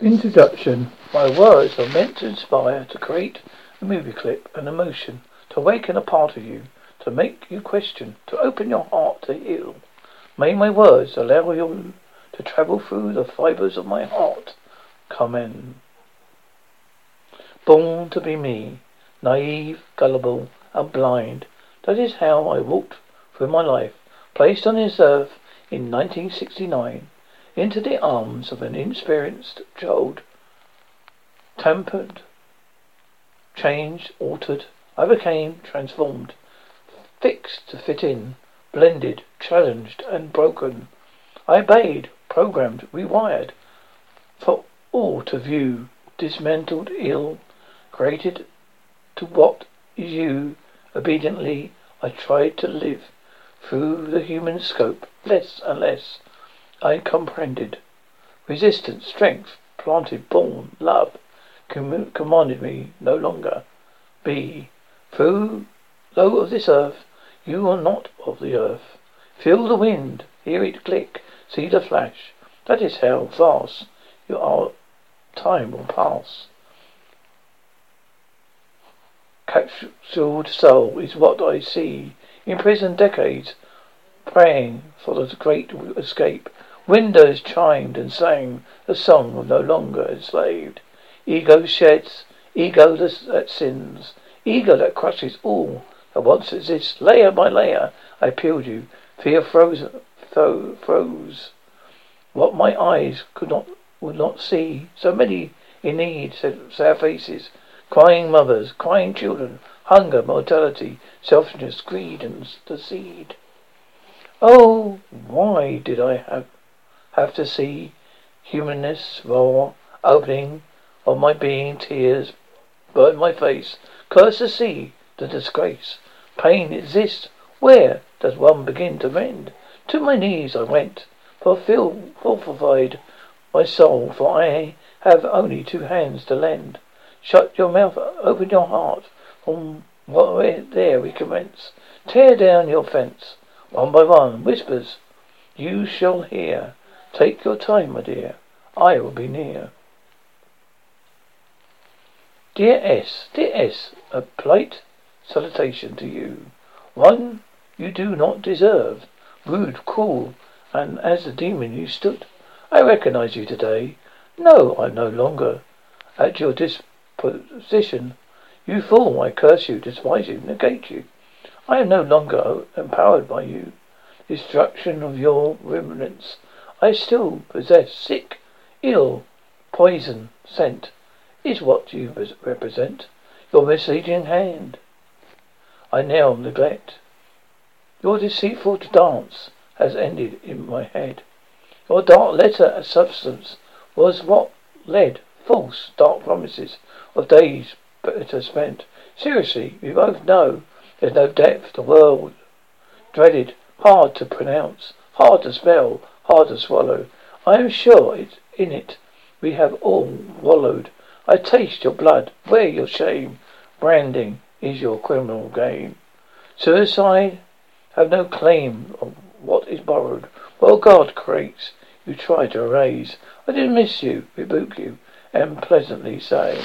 Introduction. My words are meant to inspire, to create a movie clip, an emotion, to awaken a part of you, to make you question, to open your heart to heal. May my words allow you to travel through the fibers of my heart. Come in. Born to be me, naive, gullible, and blind. That is how I walked through my life, placed on this earth in 1969 into the arms of an inexperienced child. Tempered, changed, altered, I became transformed, fixed to fit in, blended, challenged, and broken. I obeyed, programmed, rewired, for all to view, dismantled, ill, created to what is you. Obediently, I tried to live through the human scope, less and less I comprehended. Resistance, strength, planted, born, love, com- commanded me no longer. Be, through, though of this earth, you are not of the earth. Feel the wind, hear it click, see the flash. That is how fast your time will pass. Captured soul is what I see. Imprisoned decades, praying for the great escape. Windows chimed and sang the song of no longer enslaved. Ego sheds, ego that sins, ego that crushes all that once exists. Layer by layer, I peeled you. Fear froze, froze. What my eyes could not, would not see. So many in need, sad faces, crying mothers, crying children, hunger, mortality, selfishness, greed, and the seed. Oh, why did I have have to see humanness raw, opening of my being, tears burn my face. Curse the sea, the disgrace. Pain exists. Where does one begin to mend? To my knees I went, fulfill, fulfied my soul, for I have only two hands to lend. Shut your mouth, open your heart. From there we commence. Tear down your fence, one by one. Whispers you shall hear. Take your time, my dear. I will be near. Dear S, dear S, a polite salutation to you. One you do not deserve. Rude, cruel, and as a demon you stood. I recognize you today. No, I'm no longer at your disposition. You fool, I curse you, despise you, negate you. I am no longer empowered by you. Destruction of your remnants I still possess sick, ill, poison, scent, is what you represent. Your misleading hand I now neglect. Your deceitful dance has ended in my head. Your dark letter of substance was what led false, dark promises of days better spent. Seriously, we both know there's no depth the world dreaded, hard to pronounce, hard to spell, hard to swallow. I am sure it, in it we have all wallowed. I taste your blood, wear your shame. Branding is your criminal game. Suicide have no claim of what is borrowed. What God creates, you try to erase. I didn't miss you, rebuke you, and pleasantly say,